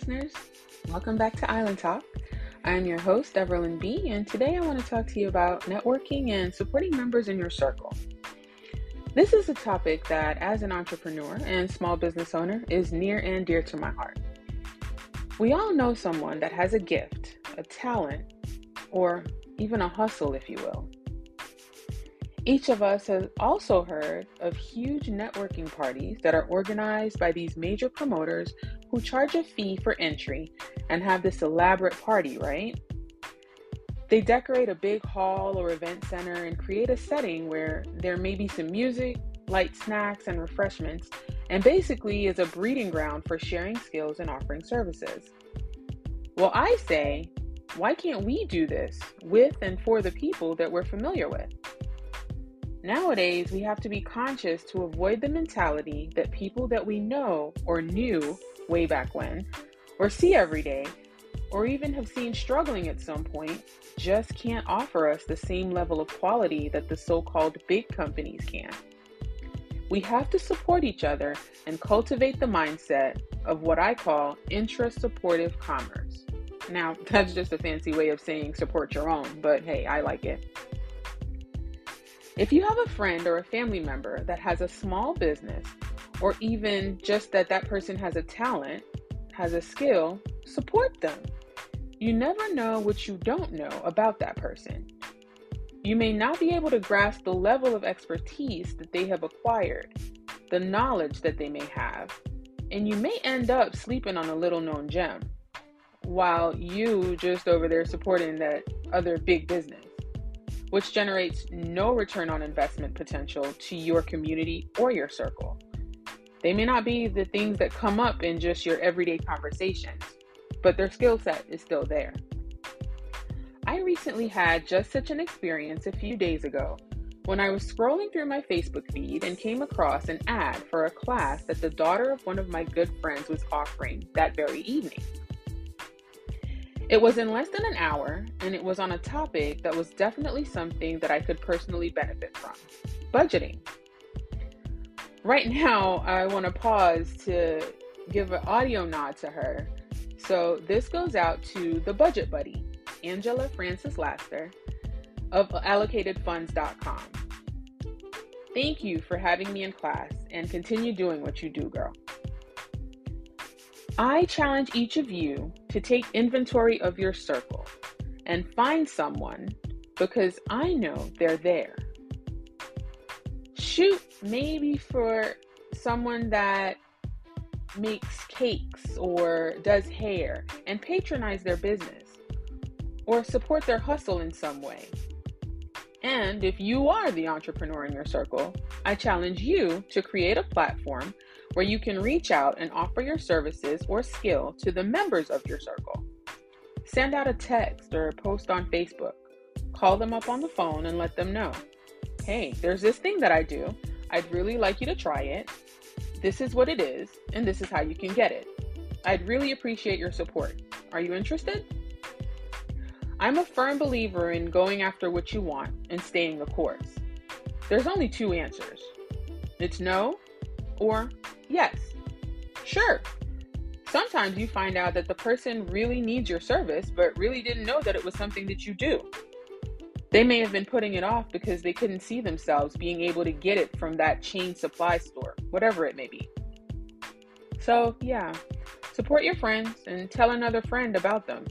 listeners. Welcome back to Island Talk. I'm your host, Everlyn B, and today I want to talk to you about networking and supporting members in your circle. This is a topic that, as an entrepreneur and small business owner, is near and dear to my heart. We all know someone that has a gift, a talent, or even a hustle, if you will. Each of us has also heard of huge networking parties that are organized by these major promoters who charge a fee for entry and have this elaborate party, right? They decorate a big hall or event center and create a setting where there may be some music, light snacks, and refreshments, and basically is a breeding ground for sharing skills and offering services. Well, I say, why can't we do this with and for the people that we're familiar with? Nowadays, we have to be conscious to avoid the mentality that people that we know or knew way back when, or see every day, or even have seen struggling at some point, just can't offer us the same level of quality that the so called big companies can. We have to support each other and cultivate the mindset of what I call intra supportive commerce. Now, that's just a fancy way of saying support your own, but hey, I like it. If you have a friend or a family member that has a small business, or even just that that person has a talent, has a skill, support them. You never know what you don't know about that person. You may not be able to grasp the level of expertise that they have acquired, the knowledge that they may have, and you may end up sleeping on a little known gem while you just over there supporting that other big business which generates no return on investment potential to your community or your circle. They may not be the things that come up in just your everyday conversations, but their skill set is still there. I recently had just such an experience a few days ago when I was scrolling through my Facebook feed and came across an ad for a class that the daughter of one of my good friends was offering that very evening. It was in less than an hour, and it was on a topic that was definitely something that I could personally benefit from budgeting. Right now, I want to pause to give an audio nod to her. So, this goes out to the budget buddy, Angela Francis Laster of allocatedfunds.com. Thank you for having me in class and continue doing what you do, girl. I challenge each of you to take inventory of your circle and find someone because I know they're there. Shoot maybe for someone that makes cakes or does hair and patronize their business or support their hustle in some way. And if you are the entrepreneur in your circle, I challenge you to create a platform where you can reach out and offer your services or skill to the members of your circle. Send out a text or a post on Facebook. Call them up on the phone and let them know hey, there's this thing that I do. I'd really like you to try it. This is what it is, and this is how you can get it. I'd really appreciate your support. Are you interested? I'm a firm believer in going after what you want and staying the course. There's only two answers it's no or Yes. Sure. Sometimes you find out that the person really needs your service, but really didn't know that it was something that you do. They may have been putting it off because they couldn't see themselves being able to get it from that chain supply store, whatever it may be. So, yeah, support your friends and tell another friend about them.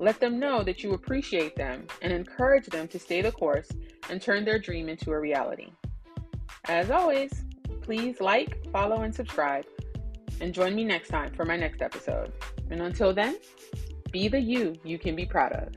Let them know that you appreciate them and encourage them to stay the course and turn their dream into a reality. As always, please like, follow, and subscribe. And join me next time for my next episode. And until then, be the you you can be proud of.